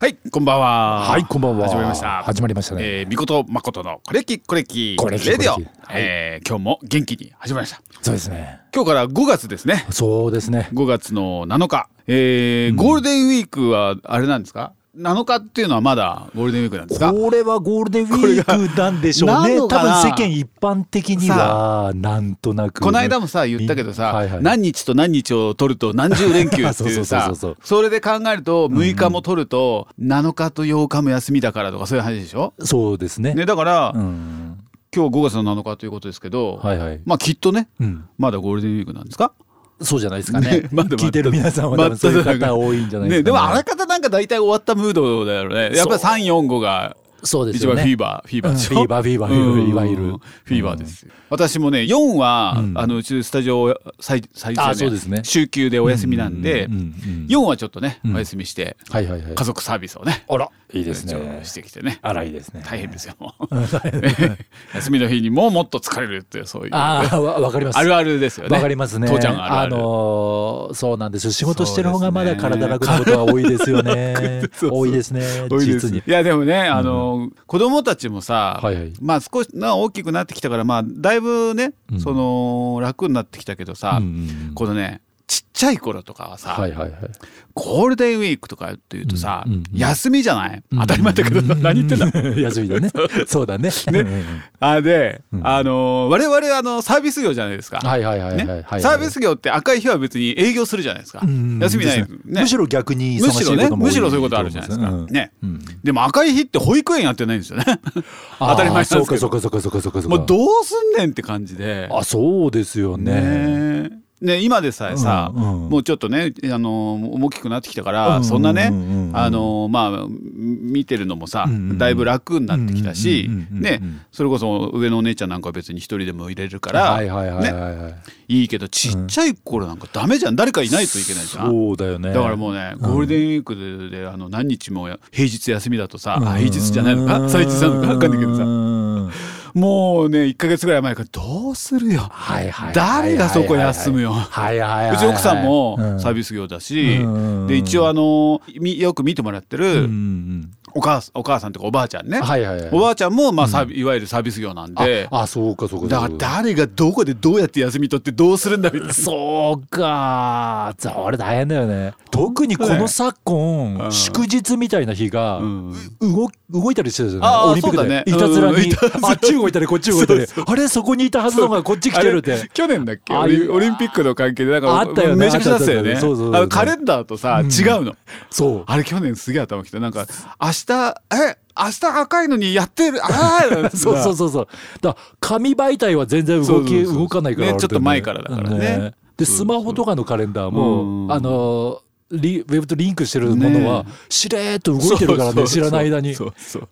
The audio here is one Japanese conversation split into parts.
はい、こんばんは。はい、こんばんは。始まりました。始まりましたね。えー、みことまことのこれきこれきこれきレディオこれき。えー、今日も元気に始まりました。そうですね。今日から5月ですね。そうですね。5月の7日。えー、ゴールデンウィークはあれなんですか？?7 日っていうのはまだゴールデンウィークなんですかこれはゴールデンウィークなんでしょうね。多分世間一般的にはなんとなく。この間もさ言ったけどさ、はいはい何日と何日を取ると何十連休っていうさそれで考えると6日も取ると7日と8日も休みだからとかそういう話でしょ、そうですね。ね、だから、うん。今日5月の7日ということですけど、はいはい。まあきっとねうん。まだゴールデンウィークなんですか？そうじゃないですかね。ね まだまだ聞いてる皆さんは多分そういう方多いんじゃないですか、ね。でもあらかたなんか大体終わったムードだよね。やっぱり345がそうですよね。一番フィーバーフィーバーでしょ？うんフィーバーフィーバーうんいわゆる。フィーバーですよ。私もね4は、うん。あのうちスタジオ再再あそうですね。週休でお休みなんで、うんうんうん4はちょっとね、うん。お休みしてはいはいはい。家族サービスをね。あら、いいですねと。してきてねあら、いいですね。大変ですよ 休みの日にもうもっと疲れるってそういうああ、わわかります。あるあるですよねわかりますね。父ちゃんがあるある、のーそうなんですよ。仕事してる方がまだ体楽なことが多いですよね多いですね。実にい。やでもね、あの子供たちもさ、はいはいまあ少しな大きくなってきたからまあだいぶね、うんその楽になってきたけどさ、うんこのねちっちゃい頃とかはさ、はいはいはい。ゴールデンウィークとかっていうとさ、うんうんうん休みじゃない、当たり前だけど、何言ってんだだ休みだね。そうだね。うんうんうんあで、うんあの我々あのサービス業じゃないですか。はいはいはい。サービス業って赤い日は別に営業するじゃないですか。うん休みない、ねむしろ逆に忙むしろねむしろそういうことあるじゃないですか。うんよね、うんでも赤い日って保育園やってないんですよね。当たり前そうかそうかそうかそうかそうか。もうどうすんねんって感じで。あ、そうですよね。ねね今でさえさ、うんうん。もうちょっとねあの大きくなってきたから、うんそんなね、うん。うんうんあのまあ見てるのもさ、うんうんだいぶ楽になってきたし、ねそれこそ上のお姉ちゃんなんかは別に一人でも入れるから、はいはいけどちっちゃい頃なんかダメじゃん。誰かいないといけないじゃん。そうだよね。だからもうね、ゴールデンウィークでであの何日もや平日休みだとさ、あ平日じゃないの。か祭日なのか分かんないけどさ。さ。もうね1か月ぐらい前からどうするよ、はいはいはい誰がそこ休むよ。はいはいはいはい。うち奥さんもうん。サービス業だし、うんで一応あのみよく見てもらってるんお母さんお母さんとかおばあちゃんね、はいはいはい。おばあちゃんもまあサいわゆるサービス業なんで、あ、あそうかそうか。だから誰がどこでどうやって休み取ってどうするんだみたいな。そうか。それ大変だよね。特にこの昨今、うん。祝日みたいな日が、うん。動動いたりしてるじゃない？オリンピックそうだね。で。いたずらに。あっち動いたりこっち動いたり。あれそこにいたはずのがこっち来てるって。去年だっけ？オリンピックの関係でなんかあったよねめちゃくちゃだったよね。そうそうカレンダーとさ、うん。違うの。そう。あれ去年すげえ頭きてなんか明日え明日赤いのにやってる。ああ そうそうそうそう。だ紙媒体は全然動き動かないから、ねちょっと前からだからね。でそうスマホとかのカレンダーも、うん。あのリウェブとリンクしてるものはねしれーっと動いてるからね知らない間に。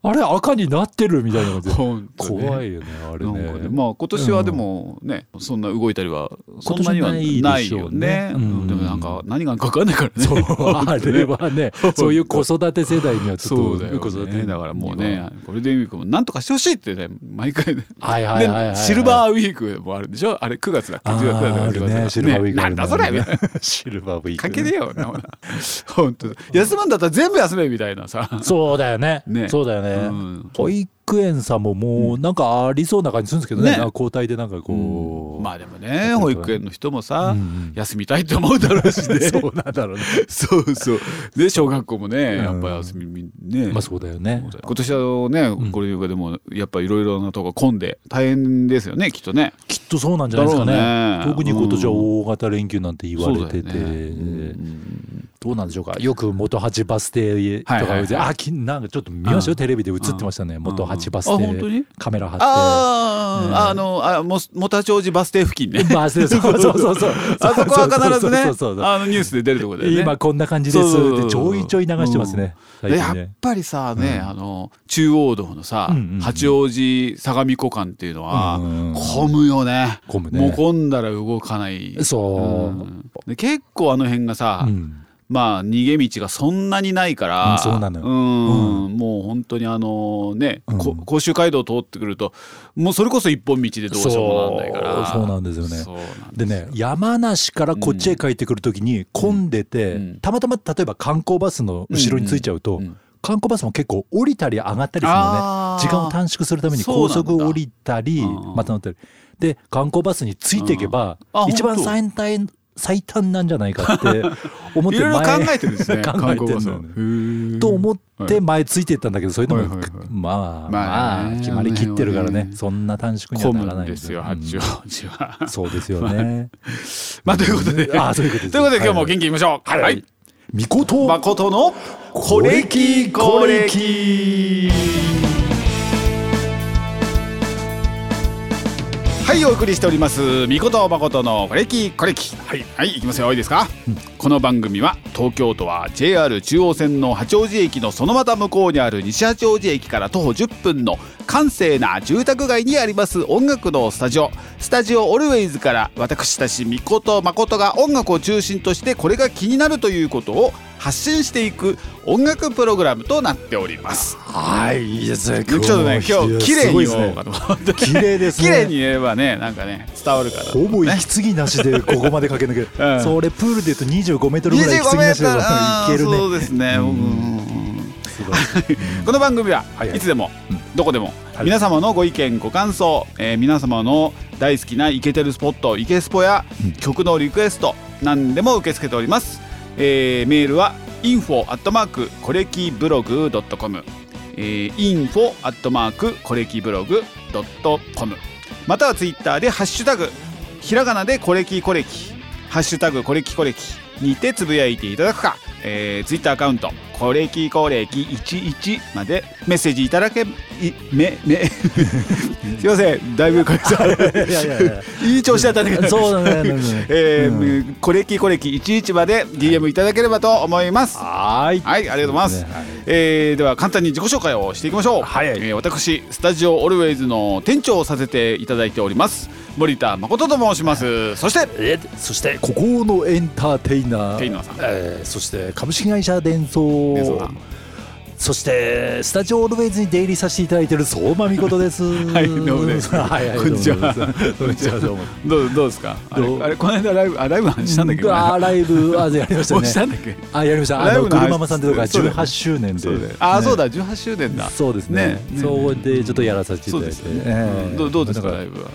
あれ赤になってるみたいな感じ。で本当ね。怖いよねあれね。ねまあ今年はでもね、そんな動いたりはそんなにはなないいでしょうね。よね。うん。うんでもなんか何がか分かんないからね。そうあれはね そう。いう子育て世代にはちょっとそうだよ、子育てね、だからもうねゴールデンウィークもなんとかしてほしいってね毎回ね。はいはいはいシルバーウィークもあるでしょ？あれ9月だっけ？あ10月だっけ？シルバーウィークなんだそれ シルバーウィークかけねえよ本当休むんだったら全部休めみたいなさ。そうだよね。ね。そうだよね、うん。保育園さんももうなんかありそうな感じするんですけどね。ね。交代でなんかこう、まあでもね保育園の人もさ、うん休みたいと思うだろうしね。そうなんだろうね。そうそう。で小学校もねうん。やっぱ休みね、まあそうだよね。今年はねこれでもやっぱいろいろなとこ混んで大変ですよねきっとね。きっとそうなんじゃないですかね。ね。特に今年は大型連休なんて言われてて、ね。うんどうなんでしょうか？よく元八バス停とか、はいはいはい。あきなんかちょっと見ましたよ？テレビで映ってましたね。元八バス停、カメラ張って。あー、ねあのあも元町寺バス停付近ね。バス停そうそうそう。そうあそこは必ずねあのニュースで出るところでね。今こんな感じです。そうそうそうでちょいちょい流してますね、最でやっぱりさね、あの中央道のさ、うんうんうん。八王子相模湖間っていうのは、うんうんうん。混むよね。混むね。もう混んだら動かない。そう。うん。で結構あの辺がさ、うんまあ逃げ道がそんなにないから、うんそうなのよ。うん。もう本当にあのね、うん。こ甲州街道通ってくるともうそれこそ一本道でどうしようもなんないから。そうなんですよね。でね山梨からこっちへ帰ってくるときに混んでて、うん。たまたま例えば観光バスの後ろについちゃうと、うん観光バスも結構降りたり上がったりするのね。時間を短縮するために高速降りたりうんまた乗ったり。で観光バスについていけば一番最短最短なんじゃないかって思っていろいろ考前えてるんですね 考えてんのよね。と思って前ついていったんだけどそういうのもはいはいはい。まあまあ決まりきってるからね。ね。そんな短縮にはならないんですよ。うん八王子は。そうですよね。まあ。ということで。あそういうことということで今日も元気いきましょう。はい。はい。みこと。誠のこれきこれきはいお送りしておりますみこと誠のこれきこれき。はい。はい行きますよいいですか、この番組は東京都は JR 中央線の八王子駅のそのまた向こうにある西八王子駅から徒歩10分の閑静な住宅街にあります音楽のスタジオ。スタジオオルウェイズから私たちみこと誠が音楽を中心としてこれが気になるということを発信していく音楽プログラムとなっております。はいいいですね。ちょっとね今日綺麗に言おうかと思って。綺麗ですね。綺麗に言えばねなんかね伝わるから。ほぼ息継ぎなしでここまで駆け抜け うん。るそれプールで言うと25メートルぐらい息継ぎなしでいけるね。そうですね、うん。この番組ははいつでもうん。どこでもはい。皆様のご意見ご感想、えー皆様の大好きなイケてるスポットイケスポやうん。曲のリクエスト何でも受け付けております、えーメールは info アットマークコレキブログドットコム info アットマークコレキブログドットコムまたはツイッターでハッシュタグひらがなでコレキコレキハッシュタグコレキコレキにてつぶやいていただくか、えー、ツイッターアカウントコレキコレキ11までメッセージいただけいめめ すいませんだいぶいやい調子だったんだけどそうだね。ね えーうん。コレキコレキ11まで DM いただければと思います。はーい。はいありがとうございます、ね。はい。えーでは簡単に自己紹介をしていきましょう、はいはい。えー私スタジオオルウェイズの店長をさせていただいております森田誠と申します。そしてえそしてここのエンターテイナー。テイナーさん。えーそして株式会社伝送。伝送さんそしてスタジオオルウェイズに出入りさせていただいている相馬美琴です。はいどうもです。はいはいこんにちはどうもです。こんにちは。どうも。どうどうですか？あれあれこの間ライブあライブしたんだっけ？どあーライブあやりましたね。したんだっけ？あやりました。あのライブの話？車マさんとこがそうだよね。18周年で。あーそうだだ18周年だ。そうですね。ねそうでちょっとやらさせていただいて。どうどうですかライブは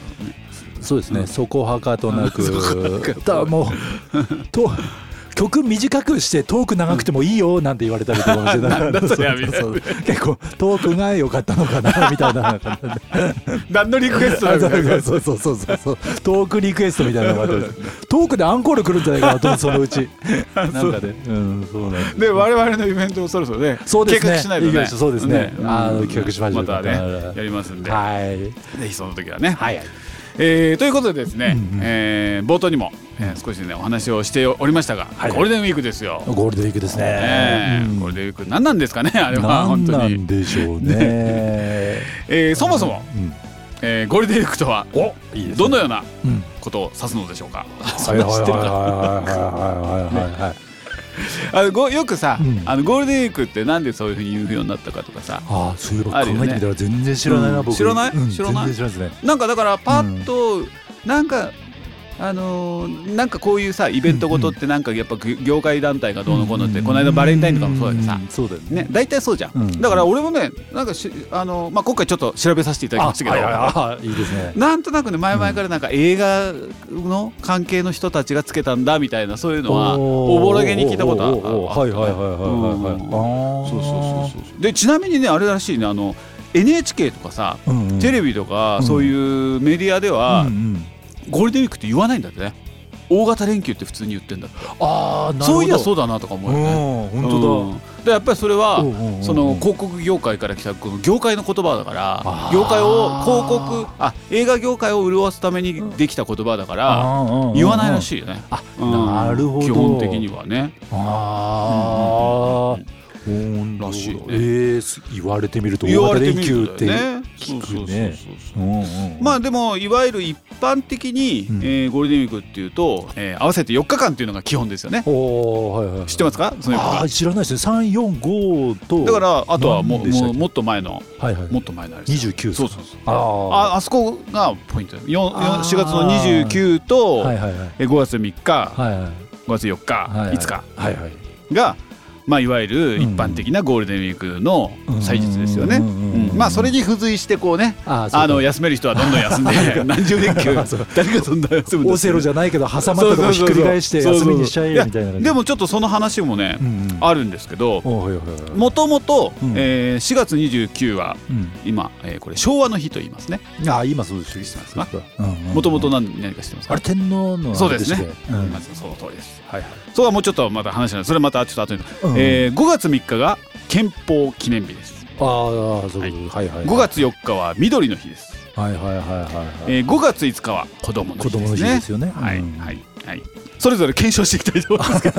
そうですね、そこはかとなく。だもうと曲短くしてトーク長くてもいいよなんて言われたりとかもしてたいな。そうそう。結構トークが良かったのかなみたいな。何のリクエストあな。のかそうそうそうそうそう。トークリクエストみたいなのがトークでアンコール来るんじゃないかなとそのうち。なんかね。うんそうなんです。で我々のイベントもそろそろねそうですね。計画しないとね。いいです。そうですね。うん。あの企画しましょうまたねはいやりますんで、はい。ぜひその時はね、はいえーということでですね、うんうん。えー冒頭にも、えー少しねお話をしておりましたが、はい。ゴールデンウィークですよ。ゴールデンウィークですね。ねえうん。ゴールデンウィーク何なんですかねあれは何本当に、なんでしょうね。えーそもそも、うん。えーゴールデンウィークとはどのようなうん。ことを指すのでしょうか、そはいんな知ってるか あのごよくさ、うん。あのゴールデンウィークってなんでそういうふうに言うようになったかとかさああそういえば考えてみたら全然知らないな、うん。僕。知らない？うん。知らない？知らない。ですねなんかだからパッと、なんかあのーなんかこういうさイベントごとってなんかやっぱ業界団体がどうのこうのって、この間バレンタインとかもそうだけどさ、ん。そうだよね。ね、大体そうじゃん、うん。だから俺もねなんかしあの、まあ、今回ちょっと調べさせていただきましたけど、あはいはいですね。なんとなくね前々からなんか映画の関係の人たちがつけたんだみたいなそういうのはおぼろげに聞いたことはあはいはいはいはいはいはい。そうそうそうそうでちなみにねあれらしいねあの NHK とかさ、うんうん。テレビとか、うん。そういうメディアでは、うんうんゴールデンウィークって言わないんだってね。大型連休って普通に言ってんだって。ああそういやそうだなとか思うよね。うん本当うん。でやっぱりそれはその広告業界から来たこの業界の言葉だから業界を広告あ映画業界を潤すためにできた言葉だから言わないらいしいよね。あうん。なるほど。基本的にはね。ああうんらしい。ねええす言われてみると言われて大型みると連休ってね聞くね。まあでもいわゆる一般的に、うん。えーゴールデンウィークっていうと、えー合わせて4日間っていうのが基本ですよね。はいはいはい。知ってますか？その4日間。ああ知らないですね。三四五と。だからあとはももうもっと前のはいはい。もっと前のあれです。二十九そうそうそうああああそこがポイント。よよあー。4月の29と、はいはいはい。え5月3日、はいはい。5月4日、はいはい。5日はいはい。がまあ、いわゆる一般的なゴールデンウィークの祭日ですよね。まあそれに付随してこうねあの休める人はどんどん休んで 何十連休誰がそんな休むオセロじゃないけど挟まったとこひっくり返して休みにしちゃえみたいなでもちょっとその話もね、あるんですけどもともとうん。えー4月29はうん。今、えーこれ昭和の日と言いますね。あ今そうです知ってますか？ももともと何何か知ってますか？あれ天皇のそうですね。その通りです。はいはい。そこはもうちょっとまた話しない。それまたちょっと後に、うん。えー5月3日が憲法記念日ですああそうはい。はいはい5月4日は緑の日です、はいはいはいはいはい。えー5月5日は子供の日子供のですね日ですよね。はいうん。はいはい。それぞれ検証していきたいと思いますけ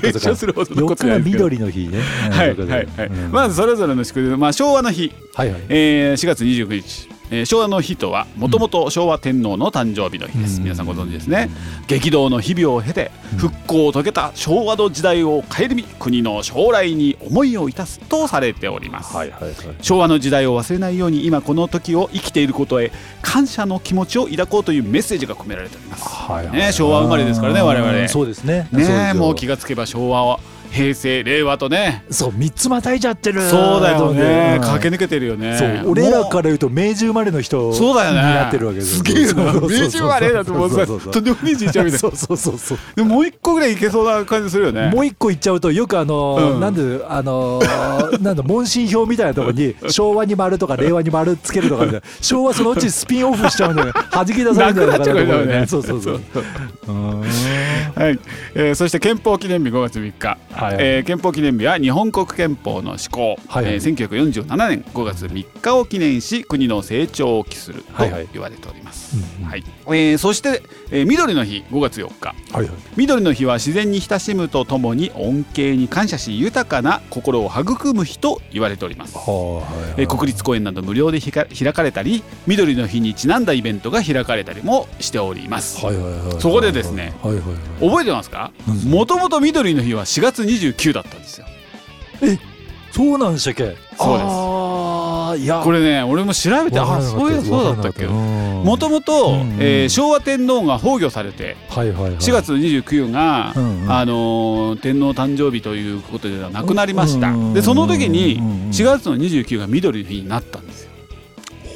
検証かするほどの4ことない緑の日ね。はいはいはい、うん。まずそれぞれの祝日、まあ、昭和の日、はいはい。えー4月29日、えー昭和の日とはもともと昭和天皇の誕生日の日です、うん。皆さんご存知ですね、激動の日々を経て復興を遂げた昭和の時代を顧み国の将来に思いをいたすとされております、はいはいはい。昭和の時代を忘れないように今この時を生きていることへ感謝の気持ちを抱こうというメッセージが込められております、はいはいね、昭和生まれですからね我々。そうですね。そうですよ。ねもう気がつけば昭和は平成令和とね。そう三つまたいちゃってる。そうだよね。うん駆け抜けてるよね。そう俺らからも言うと明治生まれの人うそうだよね。になってるわけですすげえな。明治生まれだともう。さそうそうそう。とんでもねえじいちゃんみたいな。そうそうそうそう。でももう一個ぐらいいけそうな感じするよね。もう一個言っちゃうとよくあのーうん。なんであのー なんだ問診票みたいなところに昭和に丸とか令和に丸つけるとかで昭和そのうちスピンオフしちゃうんだよ弾き出されるんじゃないかなと思ねね。そうそうそうう。ん はい、えーそして憲法記念日5月3日、はいえー憲法記念日は日本国憲法の施行、はいはい。えー1947年5月3日を記念し国の成長を期すると言われております、はい。えーそして、えー緑の日5月4日。はいはい。緑の日は自然に親しむとともに恩恵に感謝し豊かな心を育む日と言われております。はいはい。えー国立公園など無料でひか開かれたり緑の日にちなんだイベントが開かれたりもしております、はいはいはい。そこでですねはいはいはい。覚えてますか？もともと緑の日は4月29だったんですよ。そうなんでしたっけ？そうです。あーいや。これね俺も調べてあそういやそうだったっけももともと昭和天皇が崩御されてはいはいはい。4月29が、うんうん。あのー天皇誕生日ということではなくなりました、うんでその時にうんうん4月の29が緑の日になったんですよ。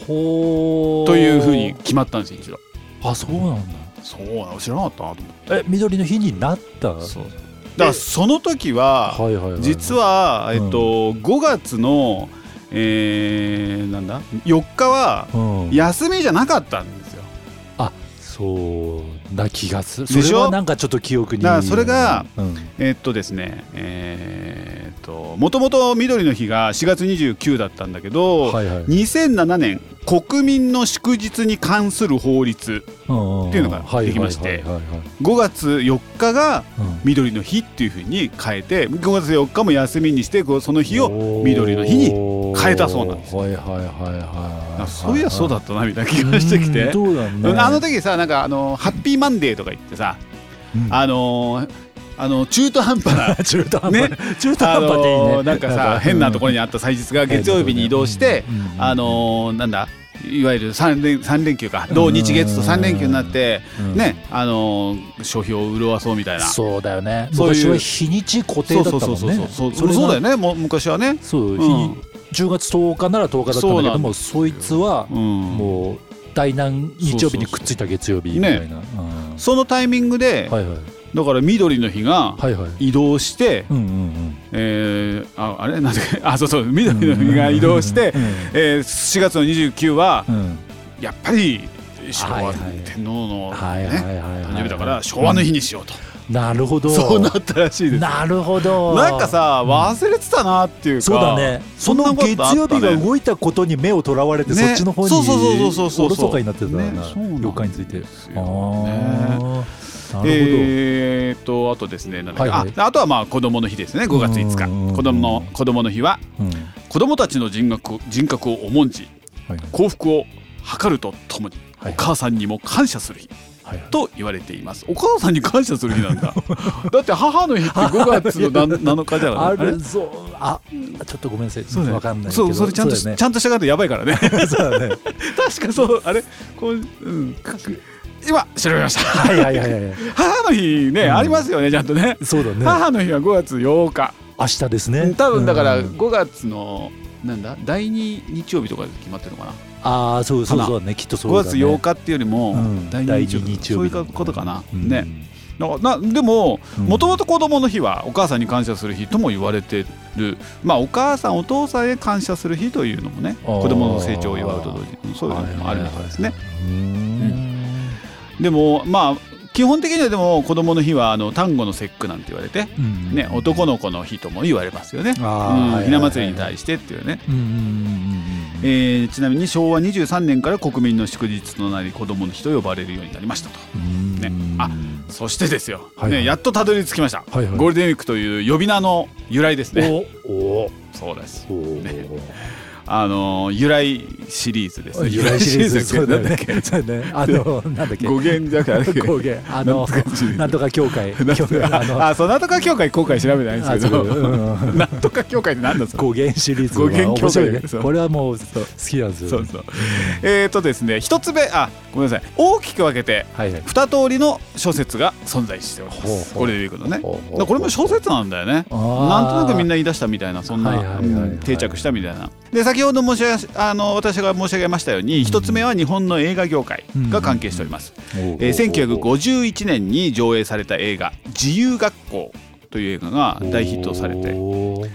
ほー。というふうに決まったんですよ一度。あそうなんだ。そうな知らなかったなと思って。え緑の日になった？そう。だからその時は実は、えっうん。と、5月の、えー、なんだ4日はうん。休みじゃなかったんですよ。そうな気がする。それはなんかちょっと記憶に。だからそれがうん。えっとですねえーっともともと緑の日が4月29だったんだけど、はいはい。2007年国民の祝日に関する法律うんっていうのができましてはいはいはいはい5月4日がうん。緑の日っていうふうに変えて5月4日も休みにしてその日を緑の日に変えたそうなんですはいはいはいはいあそういやそうだったなみたいな気がしてきて。あの時さなんかあのハッピーマンデーとか言ってさ、うん。あのーあの中途半端な。中途半端ね。中途あ半端でいいね。なんかさ変なところにあった祭日が月曜日に移動して、うん。あのーなんだいわゆる3連三連休か。土日月と3連休になって、うん。ねあのー消費を潤わそうみたいな。そうだよね。そういう。昔は日にち固定だったもんね。そうそうそうそう。それがそうだよね。もう昔はね。そう、うん。日10月10日なら10日だったんだけどもそいつはうん、もう第何日曜日にくっついた月曜日みたいな、うん。そのタイミングで、はいはいだから緑の日が移動して、ああれ？なんであそうそう。緑の日が移動して、うんえー4月の29はうん。やっぱり昭和天皇の、誕生日だから昭和の日にしようと、なるほど。そうなったらしいですなるほど。なんかさ忘れてたなっていうか、そうだね。その月曜日が動いたことに目をとらわれて、ね。そっちの方におろそかになってたな、ねそうなん了解について。あねーなえー、とあとですねはいはい。ああとはまあ子供の日ですね5月5うん日。子供の子供の日はうん。子供たちの人格人格を重んじはい幸福を図るとともにはいお母さんにも感謝する日はいと言われています。お母さんに感謝する日なんだ。だって母の日って5月の7 7 日じゃない？ああれるそう。あちょっとごめんなさい。そうかんないけど。そうそれちゃんとね。ちゃんとした方やばいからね。そうだね。確かそうあれ？こううん今調べました。はいはいはいはい。母の日ね、うん。ありますよねちゃんとね。そうだね。母の日は5月8日。明日ですね。多分だからうん。5月のなんだ第2日曜日とかで決まってるのかな。ああそうそうかそうだね。きっとそう5だね。月8日っていうよりもうん。第2日曜日,、そういうことかな、うん。ねなでもうん。もともと子供の日はお母さんに感謝する日とも言われてる。まあお母さんお父さんへ感謝する日というのもね子供の成長を祝うと同時にそういうのもあるみたいですね。でもまあ基本的にはでも子供の日はあの端午の節句なんて言われて、うんね、男の子の日とも言われますよね。ひな祭りに対してっていうね、えーちなみに昭和23年から国民の祝日となり子供の日と呼ばれるようになりましたと。うん。ね。あそしてですよ、はいはい。ね、やっとたどり着きました、はいはい。ゴールデンウィークという呼び名の由来ですね。おお。そうです。おあのー由来シリーズですね。由来シリーズそうだね。そうだね。あのなんだっけ？語源じゃなくて。語源。あのなんとか協会。あそうなんとか協会今回調べてないんですけど。なんとか協会って何だそれ。語源シリーズは語源協会。これはもう好きなんですよ。そうそう。えーとですね一つ目。あごめんなさい。大きく分けて二通りの諸説が存在しております。ゴールデンウィークのね。ほうほうほう。だからこれも諸説なんだよね。なんとなくみんな言い出したみたいなそんな定着したみたいな。で先ほど申しあの私が申し上げましたように一つ目は日本の映画業界が関係しております。えー1951年に上映された映画「自由学校」という映画が大ヒットされて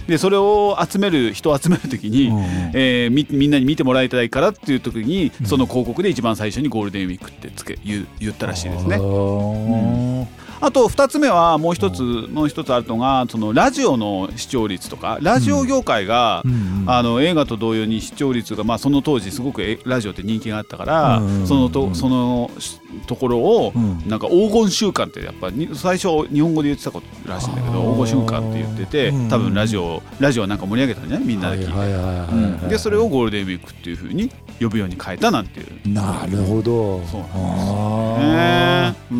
でそれを集める人を集める時に、えーみみんなに見てもらいたいからっていう時にその広告で一番最初にゴールデンウィークってつけ言う言ったらしいですね。ねあと2つ目はもう一つもう一つあるのがそのラジオの視聴率とかラジオ業界が、あの映画と同様に視聴率が、まあ、その当時すごくえラジオって人気があったから、うんそのとそのしところを、うん。なんか黄金週間ってやっぱに最初は日本語で言ってたことらしいんだけど黄金週間って言っててうん多分ラジオラジオはなんか盛り上げたんじゃないみんなで聞いて。でそれをゴールデンウィークっていうふうに呼ぶように変えたなんていう。なるほど。そうなんですあねうん。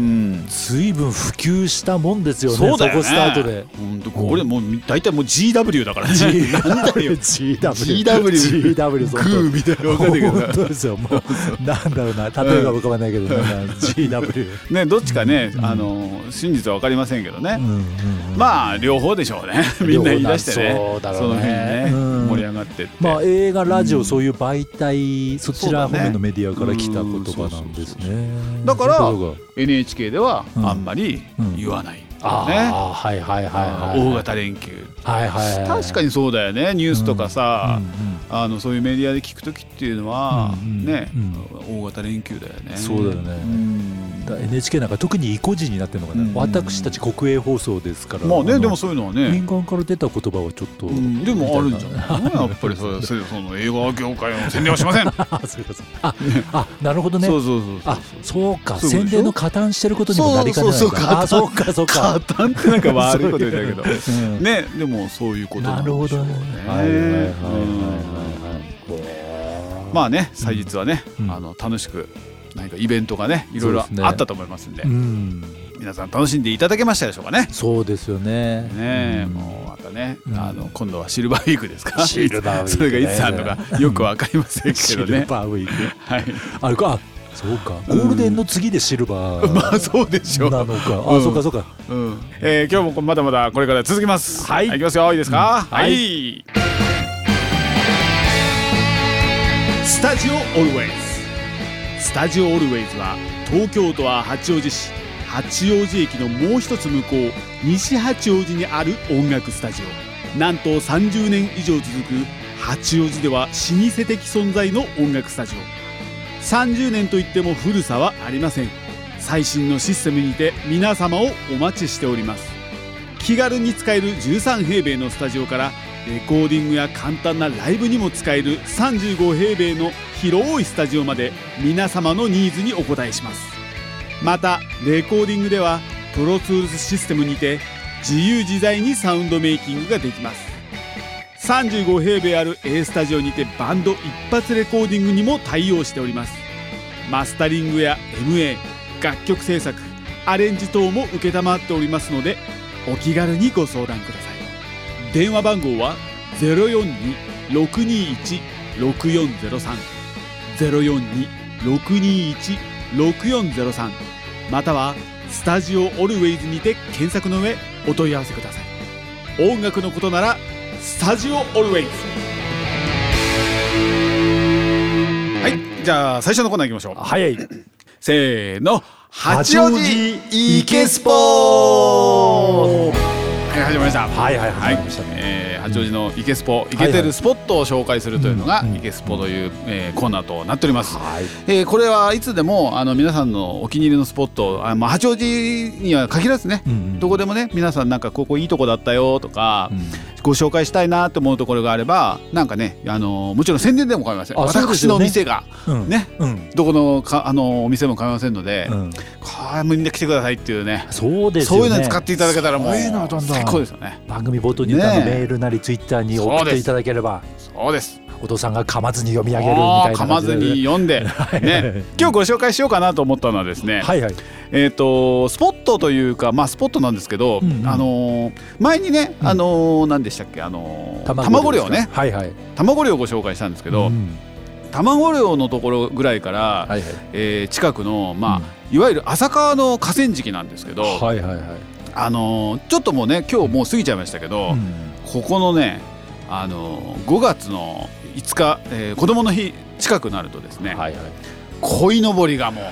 ー随分普及したもんですよね。そうだよね。こスタートで。本当これもう大体もう GW だから。ね。G なんだよ。GW GW GW グーみたいなわかんないけど。本当ですよ。もうなんだろうな。例えが浮かばないけど GW ねどっちかねあの真実はわかりませんけどね。まあ両方でしょうね。みんな言い出してね。そうだろうね。の日にねうん。盛り上がって。まあ映画ラジオうんそういう媒体そちら方面のメディアから来た言葉なんですねだから NHK ではあんまり言わない。あね。あはいはいはいはい。大型連休。はいはいはい確かにそうだよね。ニュースとかさ。あのそういうメディアで聞く時っていうのは、ね、う大型連休だよね。そうだよね。NHK なんか特に意固地になってるのかな、うん。私たち国営放送ですから。まあねのでもそういうのはね。民、間から出た言葉はちょっと、うん、でもあるんじゃみないやっぱりそれその映画業界の宣伝はしません。あなるほどね。そうそうそうそうあそうか。宣伝の加担してることにもなりかねないそうそうそうあそうかそうか加担ってなんか悪いこと言ったけど。うんねでもそういうことななんるほどでしょうね。まあね祭日はね、うん。あの楽しく何かイベントがねいろいろあったと思いますんで。うん。皆さん楽しんでいただけましたでしょうかね。そうですよね。ねもうまたね、うん。あの今度はシルバーウィークですか？シルバーウィークね。それがいつあるのかよくわかりませんけシどね。ルバーウィーク。はい。あれかあそうかゴールデンの次でシルバーまあそうでしょう。なのかあうんそうかそうかうん。えー今日もまだまだこれから続きます。はいいきますよ。いいですか？うんはい。スタジオオルウェイズ。スタジオオルウェイズは東京都は八王子市八王子駅のもう一つ向こう西八王子にある音楽スタジオなんと30年以上続く八王子では老舗的存在の音楽スタジオ30年といっても古さはありません。最新のシステムにて皆様をお待ちしております。気軽に使える13平米のスタジオからレコーディングや簡単なライブにも使える35平米の広いスタジオまで皆様のニーズにお応えします。またレコーディングではプロツールスシステムにて自由自在にサウンドメイキングができます。35平米ある A スタジオにてバンド一発レコーディングにも対応しております。マスタリングや MA 楽曲制作アレンジ等も承っておりますのでお気軽にご相談ください。電話番号は042-621-6403 042-621-6403またはスタジオオルウェイズにて検索の上お問い合わせください。音楽のことならスタジオオルウェイズはいじゃあ最初のコーナー行きましょう。早い。せーの。八八王王子子イケスポはい始まりました。はいはいはい始まりましたね、えー八王子のイケスポイケてるスポットを紹介するというのがうんイケスポという、えーコーナーとなっております、はい。えーこれはいつでもあの皆さんのお気に入りのスポットあ、まあ、八王子には限らずね、うんうん。どこでもね皆さんなんかここいいとこだったよとか、うんご紹介したいなと思うところがあればなんかねあのもちろん宣伝でも構いません。私の店がうん。ね。うん。どこのかあのお店も構いませんので、うん。これみんな来てくださいっていうね。そうですよね。そういうのに使っていただけたらもう最高ですよね。番組冒頭に言ったメールなりツイッターに送っていただければそうです。お父さんが噛まずに読み上げるみたいな噛まずに読んで、い。ね、今日ご紹介しようかなと思ったのはですね、はいはい。えー、とスポットというか、まあ、スポットなんですけど、うんうん。あのー前にね、うん。あのー何でしたっけ、あのー卵漁ね。はいはい。卵漁をご紹介したんですけど、うん卵漁のところぐらいから、はいはい。えー近くの、まあいわゆる浅川の河川敷なんですけど、はいはいはい。あのーちょっともうね今日もう過ぎちゃいましたけど、うん。ここのね、あのー5月の5日、えー子供の日近くなるとですね、はいはい。鯉のぼりがもう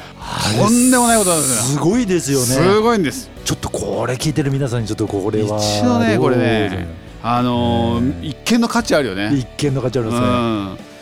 とんでもないことなんですよ。すごいですよね。すごいんです。ちょっとこれ聞いてる皆さんにちょっとこれは。一度ねこれねあのーね一見の価値あるよね。一見の価値ありうますね。ん、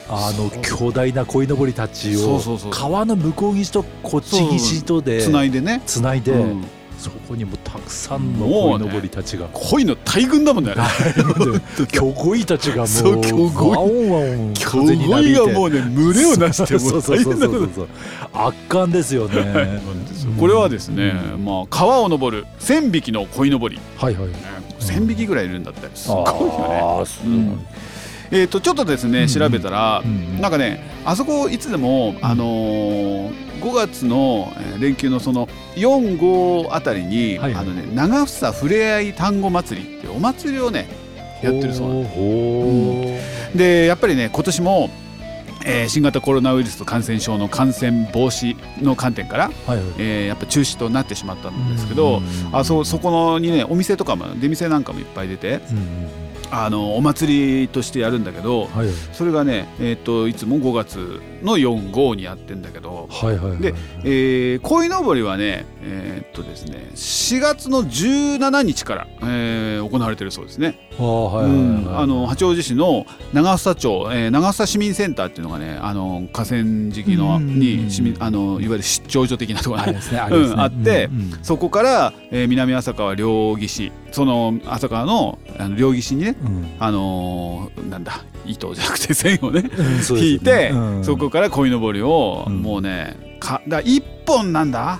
あの巨大な鯉のぼりたちを川の向こう岸とこっち岸とでつないでね。つないで、うんそこにもたくさんのもうね鯉のぼりたちが、恋の大群だもんね。巨鯉たちがもう巨鯉。がもうね群れをなしてもう。大変なこと圧巻ですよね。これはですね、まあ川を登る千匹の鯉のぼり、はいはい。千匹ぐらいいるんだって。すごいよね。すごい。うん。えっ、とちょっとですねうん調べたら、うん。なんかねあそこいつでもあのー5月のえー連休のその4、5あたりに、はいあのね長房ふれあい単語祭りっていうお祭りをねやってるそうなんですほうでやっぱりね今年も、えー新型コロナウイルスと感染症の感染防止の観点から、はいはい。えーやっぱ中止となってしまったんですけど、うん。あそそこのにねお店とかも出店なんかもいっぱい出てあのお祭りとしてやるんだけどはいはい。それがね、えー、といつも5月の4、5にやってんだけど、はいはいはいでえー、鯉のぼりはね、えーっとですね、4月の17日から、えー行われてるそうですね。あの八王子市の長房町、えー長房市民センターっていうのがね、あの河川敷のうんに市民あのいわゆる出張所的なところねありますねありますね。うんあってうんうんそこから、えー南浅川両岸その浅川のあの両岸にね、うん。あのーなんだ糸じゃなくて線をねうん引いて、うん。そこから鯉のぼりを、うん。もうねかだ1本なんだ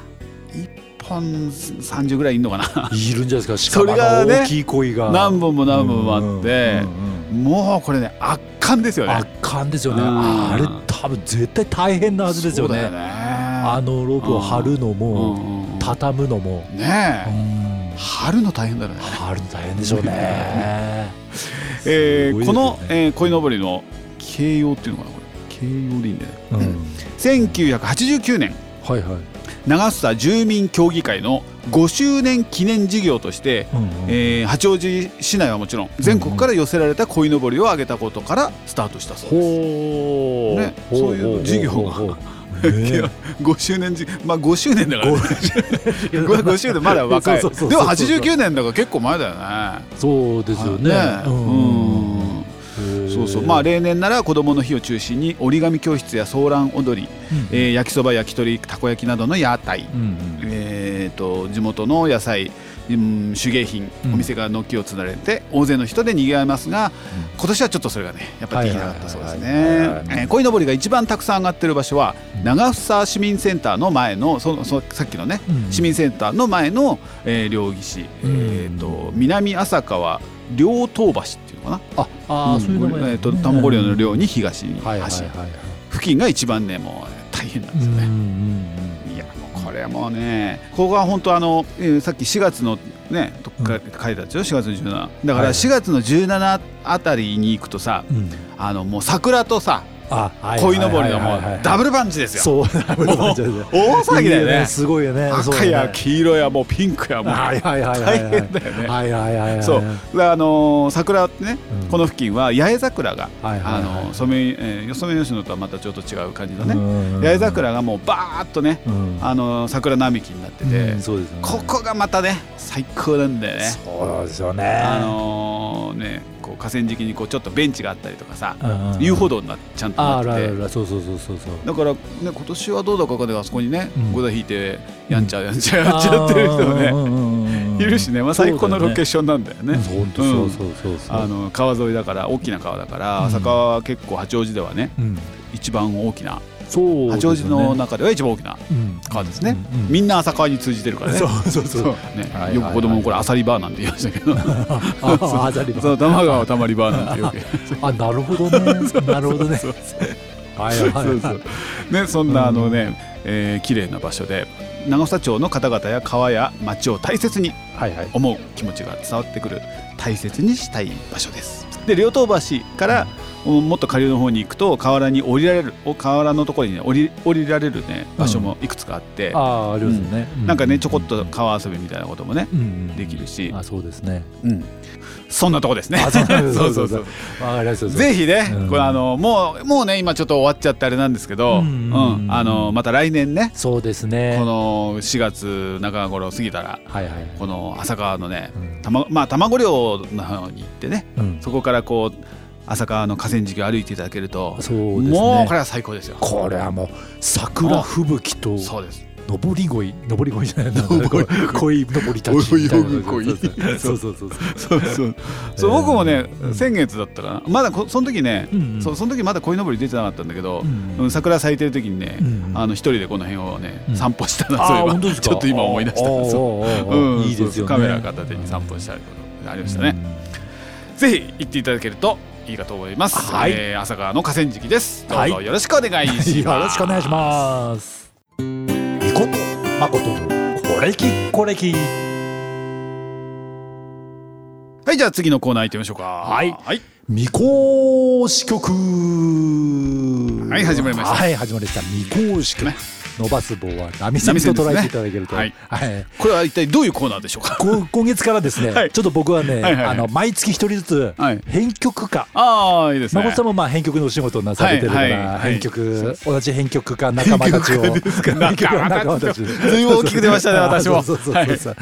？1本30ぐらいいんのかな？いるんじゃないですか。しかそもれがねあの大きい鯉が。何本も何本もあってもうこれね圧巻ですよね。圧巻ですよね。うん。あれ多分絶対大変なはずですよね。ね。あのロープを張るのうんも畳むのも。ねえ。うん貼るの大変だよね、張るの大変でしょうね。えーこの、えー鯉のぼりの形容っていうのかなこれ。形容でいいんだよね。うん。1989年。はいはい。長房住民協議会の5周年記念事業として、うんうんえー八王子市内はもちろん全国から寄せられた鯉のぼりを上げたことからスタートしたそうです。ほうねそういう。事業が 5周年じまあ5周年だから、ね、5, 周年。まだ若い。でも89年だから結構前だよね。そうですよね。ね。うん。うん。そうそう。まあ例年なら子どもの日を中心に折り紙教室やソーラン踊り、えー焼きそば焼き鳥たこ焼きなどの屋台、うんうん。えー、と地元の野菜、うん、手芸品、うん。お店が軒を連ねて大勢の人で賑わいますが、今年はちょっとそれがねやっぱりできなかったそうですね。鯉のぼりが一番たくさん上がってる場所はうん。長房市民センターの前のそのそさっきのね、うん。市民センターの前の、えー両岸、えー、と南浅川両東橋っていうのかな？ああーそういうのもえー、と卵漁の漁に東に橋、はいはいはいはい。付近が一番ねもう大変なんですよね。これはもうねここが本当あの、えーさっき4月のねとっか書いたでしょ？4月の17だからはい4月の17あたりに行くとさ、あのもう桜とさあはい鯉のぼりのもうダブルパンチですよ。そうダブルパンチです。ね大騒ぎだよね。すごいよね。赤や黄色やもうピンクやもう。はいはいはいはい。大変だよね。はいはいはいはい。そう。であのー桜ってね、うん。この付近は八重桜が、あのーソメイえーよそめ吉野とはまたちょっと違う感じのね、うん八重桜がもうバーッとね、うん。あのー桜並木になってて、ここがまたね最高なんだよね。そうですよね。あのーねこう河川敷にこうちょっとベンチがあったりとかさ、うんうん遊歩道になちゃんとなってて。そうそうそうそうそう。だからね今年はどうだかわかんないけどあそこにね、うん。ゴダ引いてやんちゃやんちゃやっちゃってる人もね、ねいるしね、まあ、最高のロケーションなんだよね。本当そうそうそうそう。あの川沿いだから大きな川だから、うん。浅川は結構八王子ではねうん。一番大きなそう八王子の中では一番大きなうん川ですね、みんな浅川に通じてるからね。そうそうそう。ね。はいはいはい。よく子供の頃アサリバーなんて言いましたけど。あそう玉川たまりバーなんてよくあなるほどねなるほどねはいはいはいそうそうねそんなあのね、えー綺麗な場所で長房町の方々や川や町を大切に思う気持ちが伝わってくる大切にしたい場所ですで両頭橋からもっと下流の方に行くと河原に降りられるお河原のところにね降り降りられるね場所もいくつかあって、ああありますよねなんかねちょこっと川遊びみたいなこともねうん。うんできるし、あそうですね。うん、そんなとこですね。あ そうそうそそう。ぜひね、うん。これあのもうもうね今ちょっと終わっちゃってあれなんですけど、ううん。んあのまた来年ね。そうですね。この4月中頃過ぎたらはいはい。この浅川のねうん。たままあ卵漁の方に行ってねうん。そこからこう浅川の河川敷を歩いていただけると、そうですね。もうこれは最高ですよ。これはもう桜吹雪とそうです。登り鯉登り鯉じゃない鯉登り。たちみたいな。そうそうそうそう。そうそう。そう僕もね、うん。先月だったかな。まだこその時ね、その時まだ鯉のぼり出てなかったんだけど、桜咲いてる時にね、うんあの一人でこの辺をね、うん。散歩したなそういえば。ちょっと今思い出した。いいですよね。カメラ片手に散歩したりありましたね。ぜひ行っていただけるといいかと思います。はいえー浅川の河川敷です。どうはいぞよろしくお願いします。よろしくお願いします。みことまここれきこれき。はい、じゃあ次のコーナー行ってみましょうか。はいはい。みこし曲。はい始まりましたはい始まりました。みこし曲ね。伸ばす棒は波線と捉えていただけると。波はい。これは一体どういうコーナーでしょうか？こ今月からですね、はい。ちょっと僕はね、はいはいはい。あの毎月一人ずつはい。編曲家、ああ、いいですね。誠さんもまあ編曲のお仕事をなされてるから、はいはい。はい。編曲同じ編曲家仲間たちを。仲間たち ずいぶん大きく出ましたね私もそうそうそう。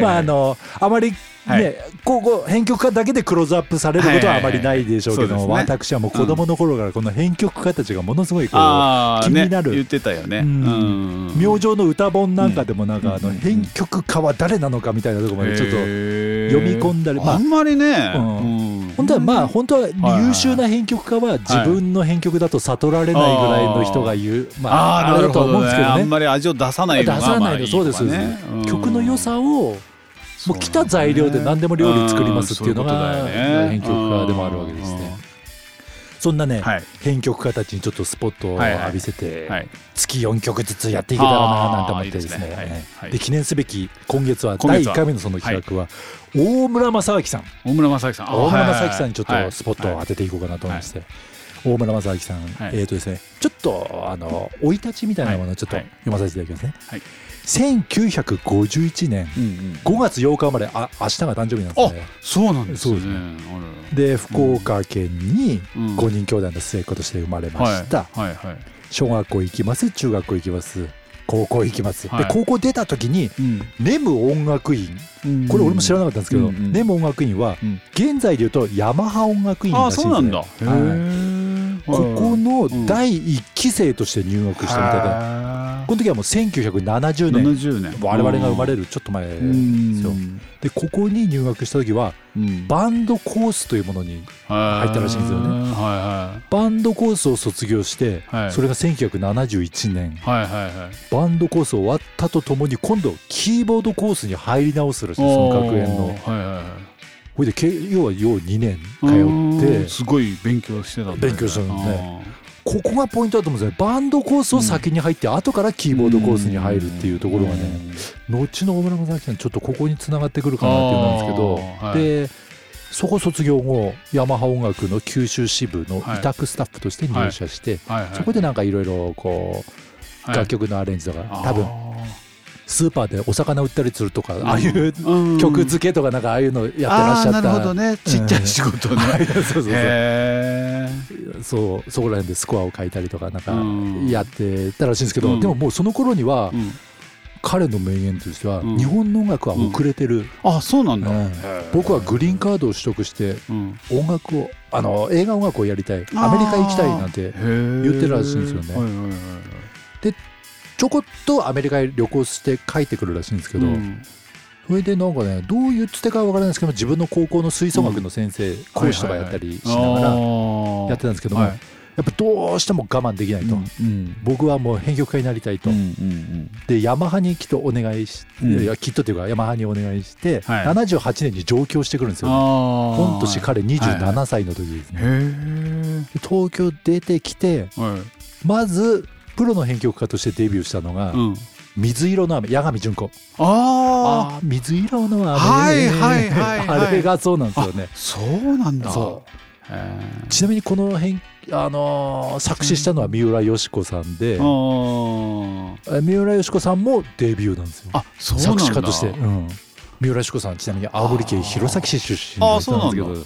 まああのあまりね、はい。こうこう編曲家だけでクローズアップされることはあまりないでしょうけども、はいはい。はいそうです私はもう子供の頃からこの編曲家たちがものすごいこうああ、気になる。ね、言ってたよね。ううんん。明星の歌本なんかでもなんか、あのうん編曲家は誰なのかみたいなところまでちょっと読み込んだりまああんまりね。うん。うん。本当はまあ本当ははい優秀な編曲家は自分の編曲だと悟られないぐらいの人が言うまあああ、だとは。思うんですけどね。あんまり味を出さないのが出さないのまあそうです。ね曲の良さをもう来た材料で何でも料理作りますっていうのが編曲家でもあるわけですね。そんなねはい。編曲家たちにちょっとスポットを浴びせてはい。月4曲ずつやっていけたらななんて思ってですね。で記念すべき今月は第今月は。1回目のその企画は大村正明さん。大村正明さん。あ大村正明さんにちょっはいとスポットを当てていこうかなと思いまして、大村正明さん、はい。えーとですね、ちょっとあの生い立ちみたいなものをちょっとはい。読まさせていただきますね。はい1951年うんうん。5月8日生まれあ明日が誕生日なんですね。そうなんですね。で福岡県にうん。5人兄弟の末っ子として生まれました、はいはいはい。小学校行きます中学校行きます高校行きます、はい。で高校出た時にネム音楽院。これ俺も知らなかったんですけど、ネム音楽院はうん。現在でいうとヤマハ音楽院らあしいですねここの第1期生として入学したみたいで、はこの時はもう1970年。70年。我々が生まれるるちょっと前でんすよ。でここに入学した時はうん。バンドコースというものに入ったらしいんですよね。はバンドコースを卒業して、はい。それが1971年。バンドコース終わったとともに今度キーボードコースに入り直すらしいその学園のおーはいでけ要は要2年通うん。ってすごい勉強してたんだね。勉強したのね。ここがポイントだと思うんですよバンドコースを先に入って、後からキーボードコースに入るっていうところがね、後の大村正明さんちょっとここに繋がってくるかなっていうんですけど、はい。でそこ卒業後ヤマハ音楽の九州支部のはい。委託スタッフとして入社して、はい。はい。そこでなんかいろいろこう、はい。楽曲のアレンジとか多分スーパーでお魚売ったりするとか、ああいううん。曲付けとかなんかああいうのやってらっしゃった、なるほどね。ちっちゃい仕事ね、そうそうそう。へそうそこら辺でスコアを書いたりとかなんかうん。やってたらしいんですけど、うん。でももうその頃には、彼の名言としては、うん。日本の音楽は遅れてる、あそうなんだ、僕はグリーンカードを取得してうん。音楽をあの映画音楽をやりたい。アメリカ行きたいなんて言言ってるらしいんですよね。はいはいはいはいちょこっとアメリカへ旅行して帰ってくるらしいんですけど、うん。それでなんかねどう言ってたかわからないですけど自分の高校の吹奏楽の先生、講師とかやったりしながらやってたんですけども、はい。やっぱどうしても我慢できないと、うん僕はもう編曲家になりたいと、うんうんでヤマハにきっとお願いし、うんいやきっとというかヤマハにお願いして、はい。78年に上京してくるんですよ、ね、年彼はい。はい27歳の時ですね、へえで東京出てきてはい。まずプロの編曲家としてデビューしたのがうん「水色の雨」八神純子。あああ水色の雨、はいはいはいはい。あれがそうなんですあよね。そうなんだ。ちなみにこの編あのー作詞したのは三浦佳子さんでー。あえ三浦佳子さんもデビューなんですよ。ーあそう作詞家として、うん、三浦佳子さんちなみに青森県弘前市出身なんですけど。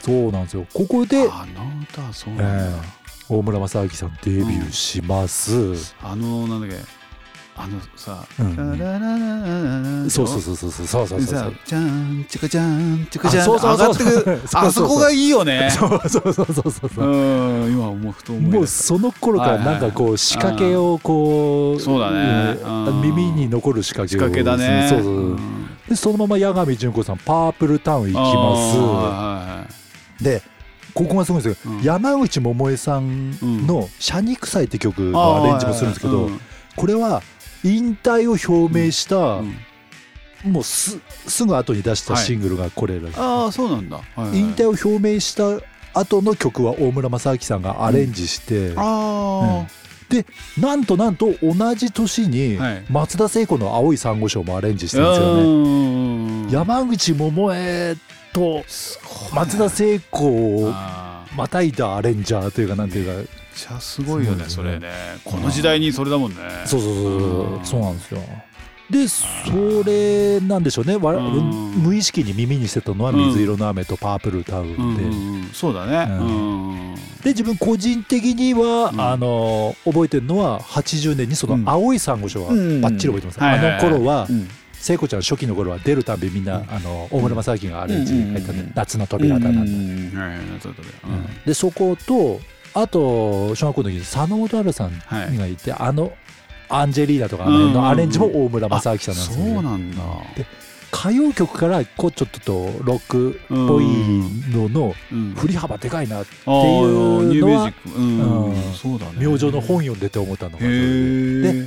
そうなんですよ。ここで、あの歌はそうえなんだ。ー大村正明さんデビューします、あのなんだっけ。あのさうん。そうそうそうそうそうそうそうそうさじゃんちかじゃんちかじゃんあそうそうそう上がってくるあそこがいいよねそうそうそうそうそうそううん今思うふと思いもうその頃からなんかこう仕掛けをこうそうだねうんうん耳に残る仕掛けを仕掛けだねそうそうでそのまま八神純子さんパープルタウン行きますでここがすごいんですよ、うん。山口百恵さんの「シャニ臭い」って曲のアレンジもするんですけど、うんこれは引退を表明した、うん。もうすすぐ後に出したシングルがこれらしい、ああそうなんだ。はいはい引退を表明した後の曲は大村正明さんがアレンジして、あでなんとなんと同じ年にはい。松田聖子の「青い珊瑚礁」もアレンジしあてるんですよね。ね山口百恵と松田聖子をまたいだアレンジャーというかなんていうか。めっちゃすごいよねそれね。この時代にそれだもんね。そうそうそうう。ん。そうなんですよ。でそれなんでしょうね。わうん。無意識に耳にしてたのは「水色の雨」と「パープルタウンで」うんうんうん。そうだね。ううん。で自分個人的には、うん。あの覚えてるのは80年にそうん。の「青い珊瑚礁」はうんバッチリ覚えてます、あの頃はうん聖子ちゃん初期の頃は出るたびみんな、うん。あの大村正明がアレンジ入ったんで、うん夏の扉だなんうん。はいはい夏の扉。うん。でそことあと小学校の時に佐野元春さんはいがい。て、あのアンジェリーナとかあのアレンジも大村正明さんなんですよ、ね。そうなんだ。で歌謡曲からこうちょっとロックっぽいののうん。振り幅でかいなってあーニューミュージック。うん。うん。そうだね。明星の本読んでて思ったのがそで。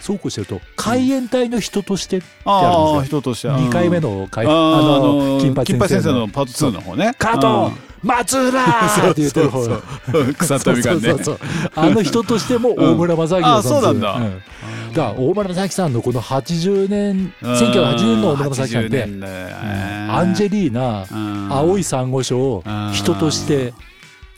そうこうしてると海援隊の人としてあああるんです人として。2回目の金八先生先生ののパート2の方ね。加藤松浦って言ってる方 そうそうそう草飛びがねあの人としても大村正明さんあそうなんだ。うん。だ大村正明さんのこの80年1980年の大村正明さんってアンジェリーナ青い珊瑚礁を人として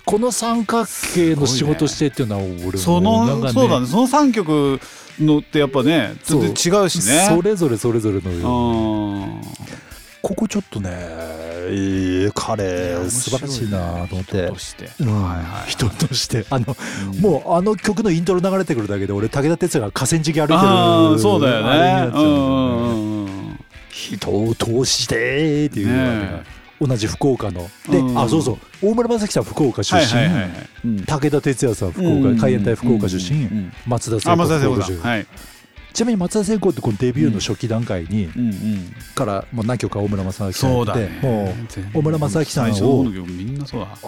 この三角形の仕事してっていうのは俺そのそうだね。その3曲のってやっぱね全然違うしね。それぞれそれぞれのうんここちょっとねえー彼素晴らしいなと思って。人として。うんはいはい人として。あのうん。もうあの曲のイントロ流れてくるだけで俺武田鉄矢が河川敷歩いてるそうだよね。人を通してっていうね。同じ福岡の。でうんあそうそう。大村正樹さん福岡出身。はいはいはい武田鉄矢さん福うん岡海援隊福岡出身。松田聖子あ松田聖子福岡出身。だはいちなみに松田聖子ってこのデビューの初期段階にからもう何曲か大村正明さんやってそうだね。もう大村正明さんを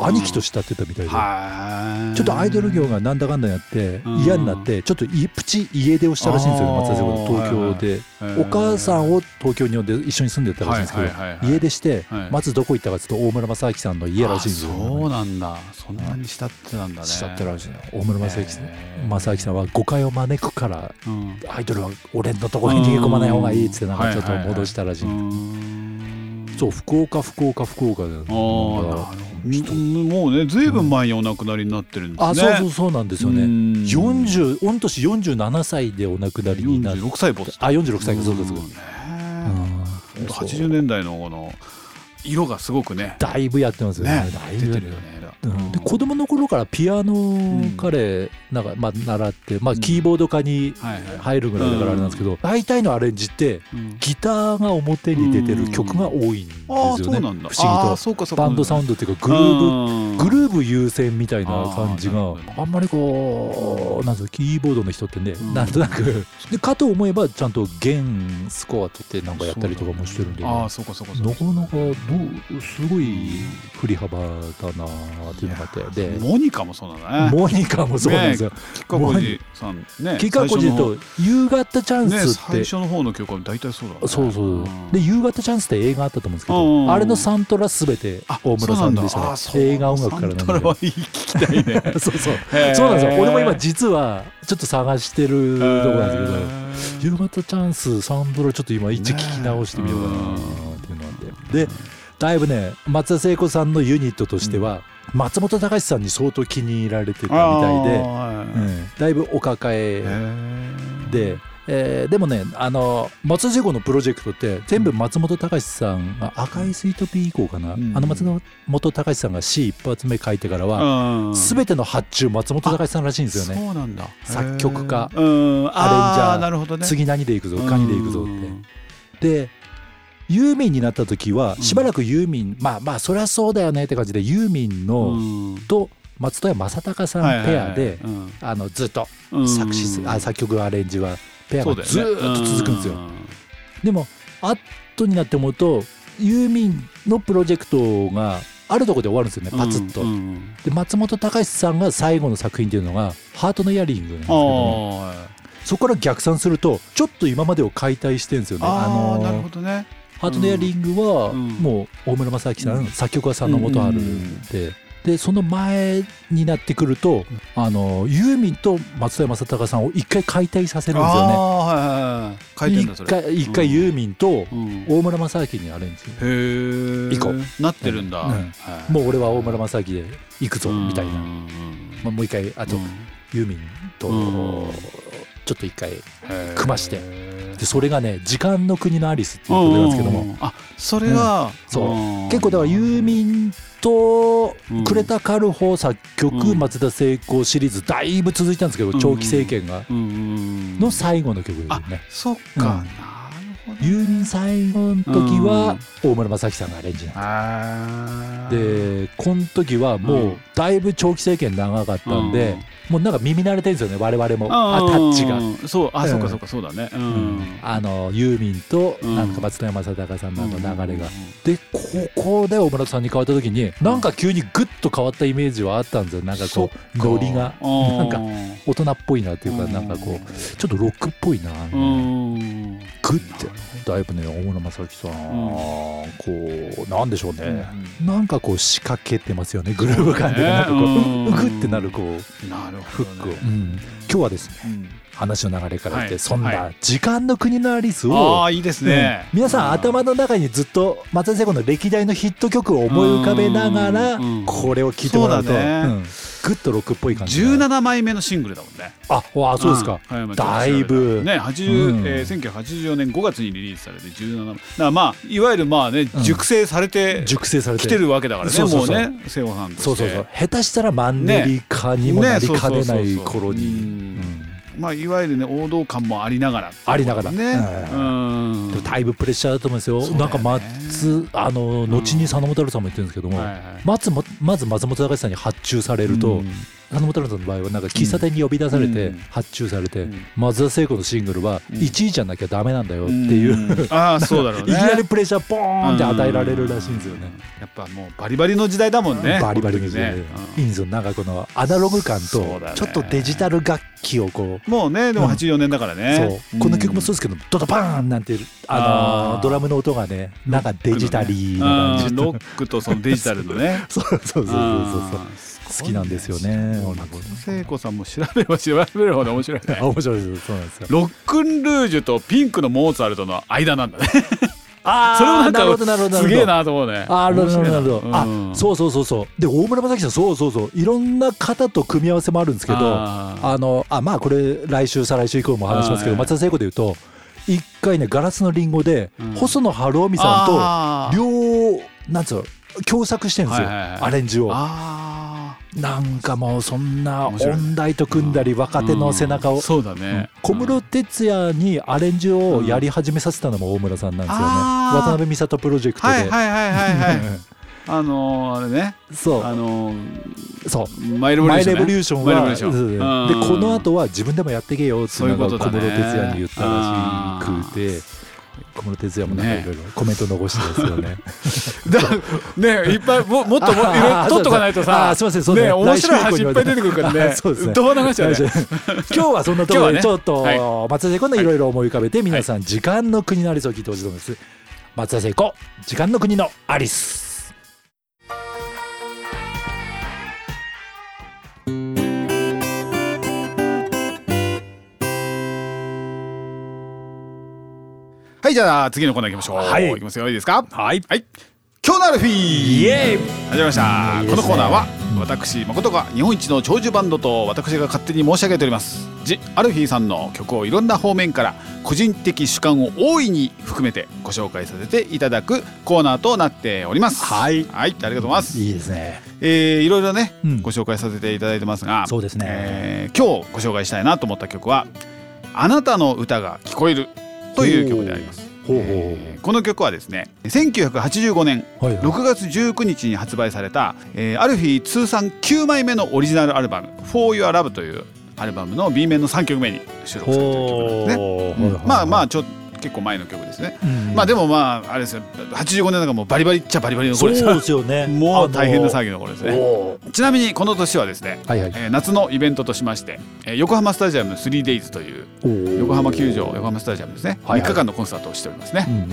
兄貴と慕ってたみたいで。はい。ちょっとアイドル業がなんだかんだやってうん。嫌になってちょっといプチ家出をしたらしいんですよね松田聖子東京で。お母さんを東京に呼んで一緒に住んでたらしいんですけど家出してはい。まずどこ行ったかっていうと大村正明さんの家らしいんですよあそうなんだ。そんなに慕ってたんだね。慕ってらしい大村正明さん正明さんは誤解を招くからうん。アイドルは俺のところに逃げ込まない方がいいっつってなんかちょっと戻したらしい。うん。そう福岡福岡福岡でああもうねずいぶん前にお亡くなりになってるんですね、あそうそうそうなんですよね。40御年47歳でお亡くなりになって46歳ボスあ46歳かそうですか、80年代のこの色がすごくね。だいぶやってますよね。ね。だいぶ出てるよねうん、で子供の頃からピアノ彼なんか、まあ、習って、まあ、キーボード科に入るぐらいだからあれなんですけど、大体のアレンジってギターが表に出てる曲が多いんですよね、不思議と。バンドサウンドっていうかグルーブグルーブ優先みたいな感じがあんまりこうなんキーボードの人ってね、なんとなく。でかと思えばちゃんと弦スコア取ってなんかやったりとかもしてるんで、あそうかそうかなかなかどうすごい振り幅だなっていうのがあってでモニカもそうだね。モニカもそうなんですよ。吉川浩司さんね吉川浩司と夕方チャンスって、ね、最初の方の曲は大体そうだ、ね、そうそうで夕方チャンスって映画あったと思うんですけどあれのサントラすべて大村さんでしたね。映画音楽からなんで。サントラは聞きたいね。そうそう。そうなんですよ。俺も今実はちょっと探してるとこなんですけど夕方チャンスサントラちょっと今一聞き直してみようかなっていうのなん。ででだいぶね松田聖子さんのユニットとしては、松本隆さんに相当気に入られてたみたいで、うん、だいぶお抱えで。えー、でもねあの松田聖子のプロジェクトって全部松本隆さんが赤いスイートピー以降かな、うん、あの松本隆さんが C 一発目書いてからは全ての発注松本隆さんらしいんですよね。そうなんだ。作曲家アレンジャーね、次何でいくぞカニでいくぞって。でユーミンになった時はしばらくユーミン、まあまあそりゃそうだよねって感じでユーミンのと松任谷正隆さんペアであのずっと作詞あ作曲アレンジはペアがずっと続くんですよ。でも後になって思うとユーミンのプロジェクトがあるところで終わるんですよねパツッと。で松本隆さんが最後の作品っていうのが「ハートのイヤリング」なんですけどそこから逆算するとちょっと今までを解体してるんですよね。あのなるほどねハートネアリングはもう大村正明さん、作曲は佐野元春で。でその前になってくるとあのユーミンと松田正隆さんを一回解体させるんですよね。はいはい、一回一回ユーミンと大村正明にアレンジ。へえ。以降なってるんだ、もう俺は大村正明で行くぞみたいな。まあ、もう一回あと、ユーミンとちょっと一回組まして。でそれがね「時間の国のアリス」っていう曲なんですけども。あそれは、うん、そう。結構だからユーミンと呉田カルホ作曲、松田聖子シリーズだいぶ続いたんですけど、長期政権が、の最後の曲ですね。そっか、ユーミン最後の時は大村正樹さんがアレンジなんですでこの時はもうだいぶ長期政権長かったんで、もうなんか耳慣れてるんですよね我々も。あタッチが。そうあ、そうかそうかそうだね、あのユーミンとなんか松山正隆さんの流れが、でここで大村さんに変わった時になんか急にグッと変わったイメージはあったんですよ。なんかこうノリが。なんか大人っぽいなっていうかなんかこうちょっとロックっぽいなグッて。だいぶね大村正樹さん、こうなんでしょうね、なんかこう仕掛けてますよねグルーヴ感でなんかこう、うぐってなるこうなるフックを、今日はですね、話の流れから言って、そんな「時間の国のアリスを」あいいですね、皆さん頭の中にずっと松田聖子の歴代のヒット曲を思い浮かべながらこれを聴いてもらうと。グッとロックっぽい感じ17枚目のシングルだもんね。あわそうですか、だいぶ。ね80、えー、1984年5月にリリースされて17だからまあいわゆるまあね熟成されて、熟成されて。きてるわけだからねもうね瀬尾さんそうそうそう。下手したらマンネリ化にもなりかねない頃にまあ、いわゆるね王道感もありながら、ありながら。ね、うん、だいぶプレッシャーだと思うんですよ、ね、なんか松あの後に佐野元さんも言ってるんですけども、松もまず松本隆さんに発注されると、花本さんの場合はなんか喫茶店に呼び出されて発注されて、松田聖子のシングルは1位じゃなきゃダメなんだよっていう、ああそうだろうね。いきなりプレッシャーポーンって与えられるらしいんですよね、やっぱもうバリバリの時代だもんねバリバリの時代、いいんですよ。なんかこのアナログ感とちょっとデジタル楽器をこうもうねでも84年だからね、そう。この曲もそうですけどドドバーンなんてあのドラムの音がねなんかデジタリーな感じロックとそのデジタルのね。そうそうそうそうそう好きなんですよね。聖子さんも調べれば調べるほど面白いね。面白いです。そうなんですよ。ロックンルージュとピンクのモーツァルトの間なんだね。あ それもなんかなるほどなるほどすげえなと思うね。あなるほどなるほど、うん。あそうそうそうそう。で大村正樹さんそうそうそう。いろんな方と組み合わせもあるんですけどあのあまあこれ来週再来週以降も話しますけどはい。松田聖子で言うと一回ね「ガラスのリンゴで」うん。細野晴臣さんと両なんつうの共作してるんですよ、アレンジを。あなんかもうそんな音大と組んだり若手の背中を。うん。そうだね。小室哲哉にアレンジをやり始めさせたのも大村さんなんですよね、渡辺美里プロジェクトで、はいはいはいはいはい。あのーあれね。そう。あのそう。ーマイレボリューションねはリューションそううんでこの後は自分でもやってけよっていうことだね。小室哲哉に言ったらしくて小室哲哉もなんかいろいろコメント残してですよね。だねいっぱいももっともいろいろ取っとかないとさあーすいませんそうねね面白い話いっぱい出てくるからねそうですねどう流しちゃうね今日はそんなところ今日はねでちょっとは松田聖子のいろいろ思い浮かべて皆さん時間の国のアリスを聞いてほしいと思います松田聖子時間の国のアリスはいじゃあ次のコーナー行きましょう。はい。いきますよ。いいですか？はい。はい。今日のアルフィー。イエーイ。始まりました。このコーナーは私誠が日本一の長寿バンドと私が勝手に申し上げております。ジ・アルフィーさんの曲をいろんな方面から個人的主観を大いに含めてご紹介させていただくコーナーとなっております。はい。はい。ありがとうございます。いいですね。えーいろいろね、うん。ご紹介させていただいてますが。そうですね。えー今日ご紹介したいなと思った曲は「あなたの歌が聞こえる」という曲であります。この曲はですね1985年はいはい6月19日に発売された、えーアルフィー通算9枚目のオリジナルアルバム「For Your Love」というアルバムの B 面の3曲目に収録されている曲なんですね。うんまあまあちょ結構前の曲ですね。うん。まあでもまああれですよ。85年なんかもうバリバリっちゃバリバリのそう頃ですよですよ。ねもう大変なぎ騒ぎの頃ですね。おちなみにこの年はですね、はいはい。えー夏のイベントとしまして、えー横浜スタジアム 3days というー。横浜球場横浜スタジアムですね、はいはい。3日間のコンサートをしておりますね。うんうんうん。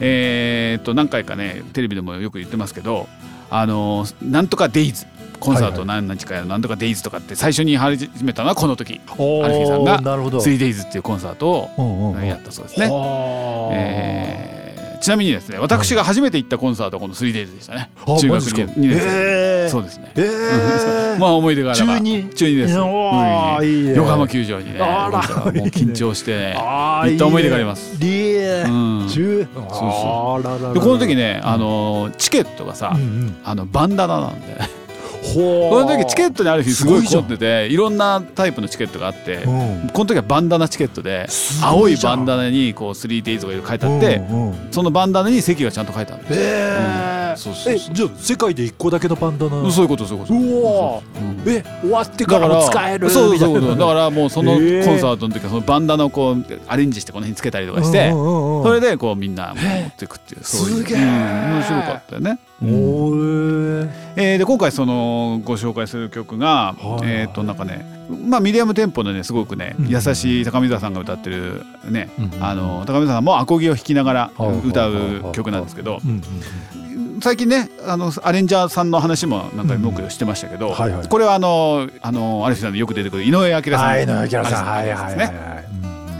えーっと何回かねテレビでもよく言ってますけどあのーなんとかデイズコンサート何日かやるなんとかデイズとかって最初に始めたのはこの時。アルフィーさんがなるほど。3days っていうコンサートをやったそうですね。ちなみにですね私が初めて行ったコンサートはこの 3days でしたね。あ中学マジですか？2年生。えー。そうですね。えー。まあ思い出があれば。中二？中二です。横浜球場にね、緊張して 行った思い出があります。中この時ね、あのーチケットがさ、うんうん。あのバンダナなんで、ほこの時チケットにある日すごいすごい凝ってて、いろんなタイプのチケットがあって、うん。この時はバンダナチケットで、青いバンダナにこう 3days とか書いてあって、うんうん。そのバンダナに席がちゃんと書いてある。えー。そうそうそうえじゃあ世界で一個だけのバンダナ。そういうことそういうこと。うわうん。え終わってからも使えるそうそうそうだからもうそのコンサートの時はそのバンダナをこうアレンジしてこの辺につけたりとかして、うんうんうんそれでこうみんな持っていくっていうそういう。えうん。面白かったよね。えーで今回そのご紹介する曲が、はいえっ、となんかねまあミディアムテンポのねすごくね、うん。優しい高見沢さんが歌ってるね、うんあの高見沢さんもアコギを弾きながらはい歌う曲なんですけど最近ねあのアレンジャーさんの話もなんか僕してましたけど、これはあのあのアルフさんでよく出てくる井上明さんはい野木さん。はいはいはいですねはい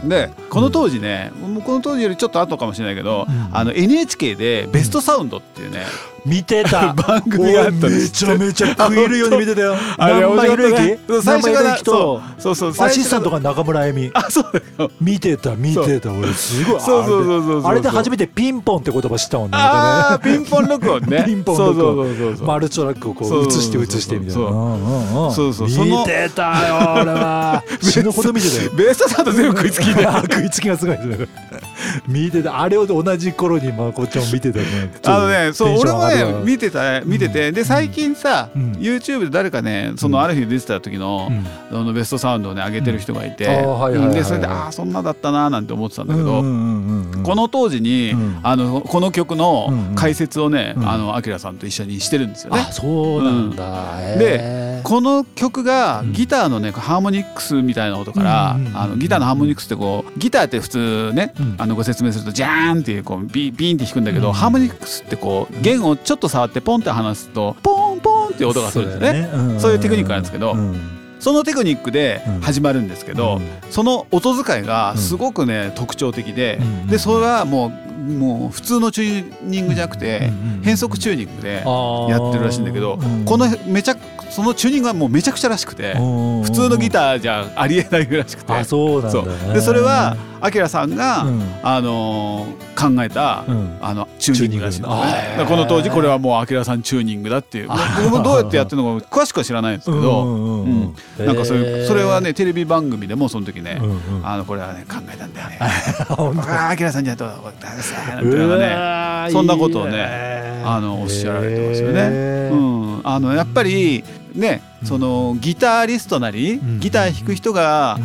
でこの当時ね、もうこの当時よりちょっと後かもしれないけど、うんあの NHK で「ベストサウンド」っていうね、見てた。番組があっためちゃめちゃ食い入るように見てたよ。あれ面白かったね弘之最初からそうそうそうアシスタントがが中村恵美あそうだよ。見てた見てた。俺すごいそうそうそうそうあれで初めてピンポンって言葉知ったもんね。ああピンポン録音ね。ピンポン録 音。そうそうそうマルチトラックをこそうう映して映してみたいな。そう。そうそう見てたよ 俺は。死ぬほど見てたよ。ベストサウンド全部食いつきで。あ食いつきがすごい。見てた。あれを同じ頃にまあこっちも見てたね。あのねそう俺もョン上がるわね見てた見てて。で最近さうん。YouTube で誰かねそのある日出てた時のうん。あのベストサウンドをね上げてる人がいて。でそれでああそんなだったなーなんて思ってたんだけどこの当時に、うん。あのこの曲の解説をね、うん。あのアキラさんと一緒にしてるんですよね。あ。そうなんだ、でこの曲がうん。ギターのねハーモニックスみたいな音から、あのギターのハーモニックスってこうギターって普通ね、うん。あのご説明するとジャーンっていうこうビビーンって弾くんだけど、うん。ハーモニックスってこう弦をちょっと触ってポンって離すとポンポンっていう音がするんですよね。そういうテクニックなんですけどうん。そのテクニックでうん。始まるんですけど、うん。その音遣いがすごくね、特徴的で、うんでそれはもうもう普通のチューニングじゃなくて変速チューニングでやってるらしいんだけどこのめちゃそのチューニングはもうめちゃくちゃらしくて普通のギターじゃありえないらしくて。あそうでそれはアキラさんが、うん、あのー、考えた、うん、あのチューニングらしい、ね、この当時これはもうアキラさんチューニングだっていう。僕もどうやってやってるのか詳しくは知らないんですけど、うん、なんかそれそれはねテレビ番組でもその時ね、あのこれはね考えたんだよね。アキラさんじゃどうだなんて。いうのねそんなことをねあのおっしゃられてますよね。うん、あのやっぱりねそのギタリストなりギター弾く人が、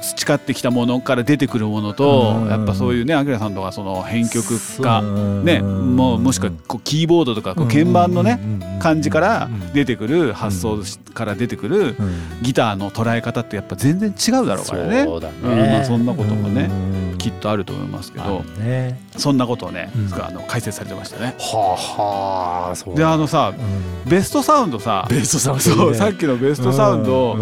培ってきたものから出てくるものと、やっぱそういうねアキラさんとかその編曲家ねもうもしくはこうキーボードとかこう鍵盤のね感じから出てくる発想から出てくるギターの捉え方ってやっぱ全然違うだろうからね。そうだね。まあ、そんなこともねきっとあると思いますけど、そんなことをね、あの解説されてましたね。はあであのさ、ベストサウンドさベストサウンド、そう、さっきのベストサウンド、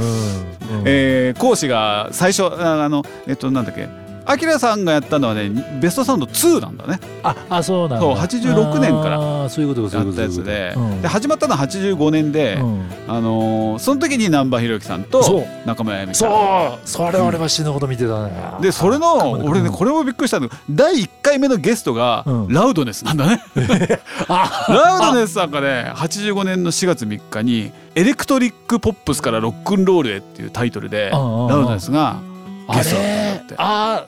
えー、講師が最初あのえっとなんだっけアキラさんがやったのはねベストサウンド2なんだね。ああそうなんだ。そう86年からやったやつで。で始まったのは85年で、うん、あのー、その時に難波宏之さんと中村あやみさん。そう。それ俺は死ぬほど見てたね、うん、でそれの俺ねこれもびっくりしたんだけど第1回目のゲストがラウドネスなんだね、うん、ラウドネスさんがね85年の4月3日に「エレクトリック・ポップスからロックンロールへ」っていうタイトルでラウドネスがゲストって。あ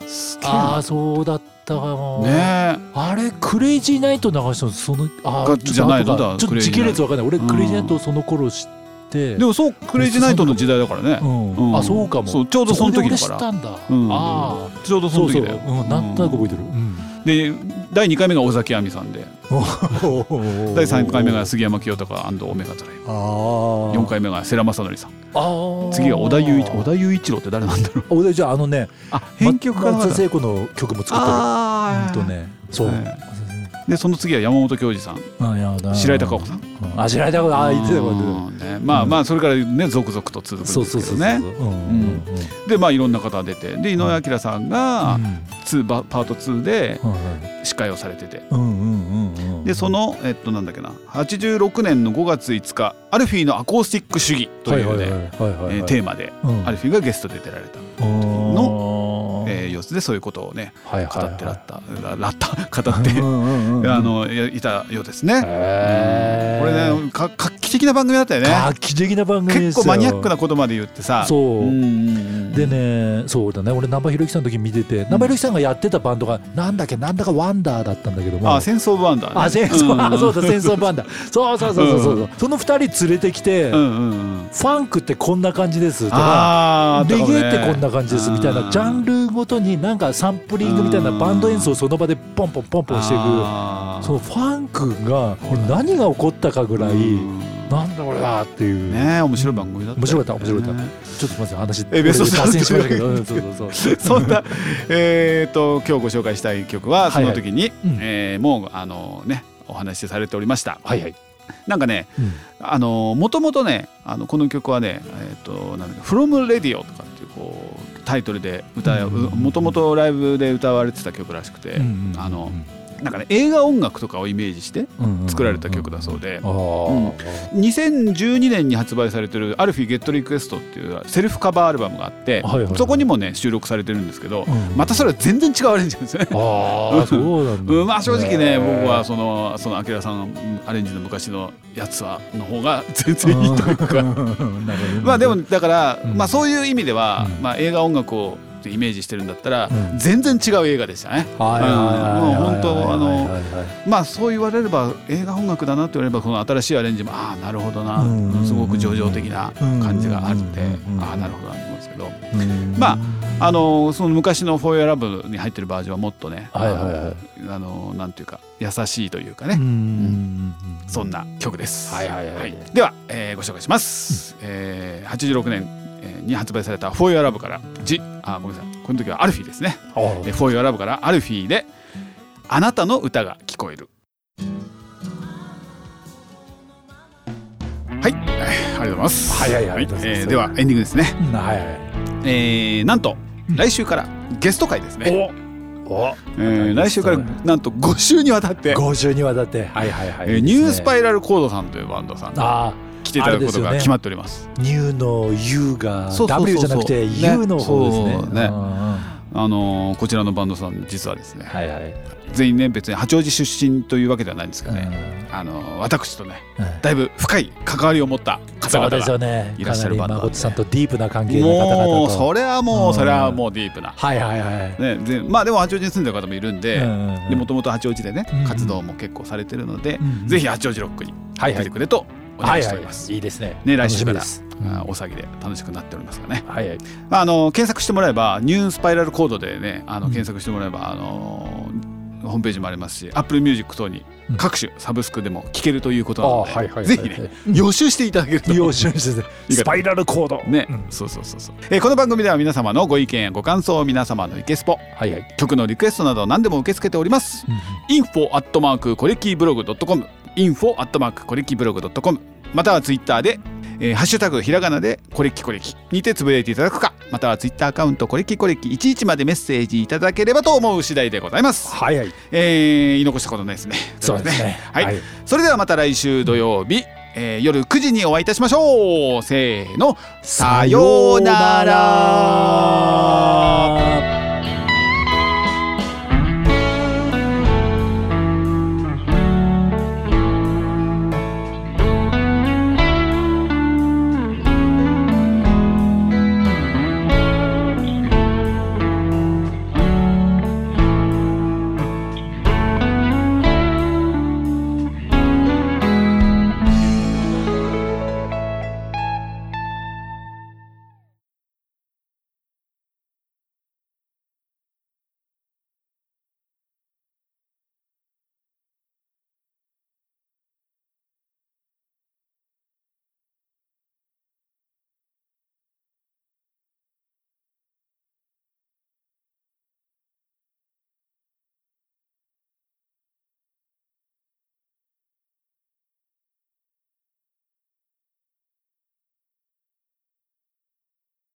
あそうだったかも。ねあれクレイジーナイト流したのそのあじゃないの？だ。ちょっと時系列わかんない。俺クレイジーナイトその頃知って。でもそうクレイジーナイトの時代だからね、うん。あそうかも。ちょうどその時だから。ああちょうどその時だよ。うん、なん。となく覚えてる、うんで第2回目が尾崎亜美さんで。第3回目が杉山清隆オメガトライブ。4回目が世良正則さん。次が小田雄一小田雄一郎って誰なんだろう。小田じゃああのねあ編曲家松聖子の曲も作ってる。ああとね。そう、でその次は山本教授さん。白井孝子さん。あ白井孝子あまあまあそれからね続々と続くんですけどね。でまあいろんな方出て。で井上彰さんがパート2で司会をされてて。でそのえっとなんだっけな。86年の5月5日アルフィーのアコースティック主義というねテーマでアルフィーがゲストで出られた。のえー、様子でそういうことをね、はいはいはい、語ってらったらった 語ってあのいたようですね。これね画期的な番組だったよね。画期的な番組結構マニアックなことまで言ってさ。そう。でねそうだね。俺難波宏之さんの時見てて難波宏之さんがやってたバンドがなんだっけなんだかワンダーだったんだけども。あ戦争ワンダー、ね。あ戦争、うん、そうだ戦争ワンダー。そうそうそうそうそう。うん、その二人連れてきて、うんうんうん、ファンクってこんな感じですとか、レゲエってこんな感じですみたいなジャンルごとになんかサンプリングみたいなバンド演奏をその場でポンポンポンポンしていく。そのファンクが何が起こったかぐらいなんだこれだっていう。ね面白い番組だった面白かった面白かった。ちょっとすみません話えベスト脱線しましたけど。そうそうそう。そんなえっと今日ご紹介したい曲はその時にえもうあのねお話しされておりました。はいはい。なんかね、うん、あのもともとねあのこの曲はね「えーと、なんだ From Radio」とかっていうこうタイトルで歌もともとライブで歌われてた曲らしくて、うんうん。なんかね映画音楽とかをイメージして作られた曲だそうで、うん、2012年に発売されてる「アルフィー・ゲット・リクエスト」っていうセルフカバーアルバムがあって、はいはいはい、そこにもね収録されてるんですけど、うん、またそれは全然違うアレンジなんですね。あそうなんだ。まあ正直ね僕はそのそのアキラさんアレンジの昔のやつはの方が全然いいというか。まあでもだから、まあそういう意味では、まあ映画音楽をってイメージしてるんだったら、うん、全然違う映画でしたね。もう本当あのまあそう言われれば映画音楽だなと言われればこの新しいアレンジもああなるほどな、すごく叙情的な感じがあってああなるほどなと思うんですけど、まああのその昔の「フォー r ラブに入ってるバージョンはもっとね、はいはいはい、あのなんていうか優しいというかね、うん、そんな曲です。はいはいはいはい、では、えー、ご紹介します。えー、86年に発売された「For Your Love」から「ジ」あごめんなさいこの時はアルフィーですね「For Your Love」からアルフィーで「あなたの歌が聞こえる」はい、ありがとうございます。はいはい。はい。えー、ではエンディングですね。はい。はい。えー、なんと来週からゲスト会ですね。えー、来週からなんと5週にわたって。5週にわたって。はいはいはい、えー、ニュースパイラルコードさんというバンドさんあ来ていただくことが決まっております。ニューの U が W じゃなくて U の方ですね。ね。あのこちらのバンドさん実はですね、はいはい、全員ね別に八王子出身というわけではないんですがね、うん、あの私とね、うん、だいぶ深い関わりを持った方々がいらっしゃるバンドで、ね、さんとディープな関係の方々もうそれはもう、それはもうディープな、はいはいはい。ね、でまあでも八王子に住んでる方もいるんでもともと八王子でね活動も結構されてるので、うん、ぜひ八王子ロックに入ってくれとお願いしております。はいはい、いいですね。ね来週から。大騒ぎで楽しくなっておりますがね。はいはい。まああの検索してもらえばニュースパイラルコードでねあの検索してもらえば、うん、あのホームページもありますし、アップルミュージック等に各種サブスクでも聴けるということなので、はいはい、ぜひね予習していただけると。予習してスパイラルコード。ね、うん、そうそうそうそう、えー、この番組では皆様のご意見やご感想皆様のイケスポ、はいはい、曲のリクエストなど何でも受け付けております、うん、info アットマークコレキブログドットコム info アットマークコレキブログドットコムまたはツイッターでえー、ハッシュタグひらがなでこれっきこれきにてつぶやいていただくかまたはツイッターアカウントこれっきこれき11までメッセージいただければと思う次第でございます。はい。はいえー、言い残したことないですね。そうですね。はい、はい、それではまた来週土曜日、えー、夜9時にお会いいたしましょう。せーの。さようなら